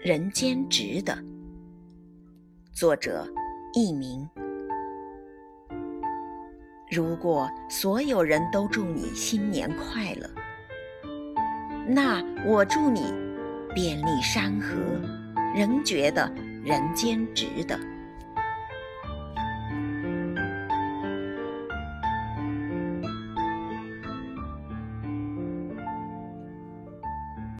人间值得。作者佚名。如果所有人都祝你新年快乐那我祝你遍历山河仍觉得人间值得。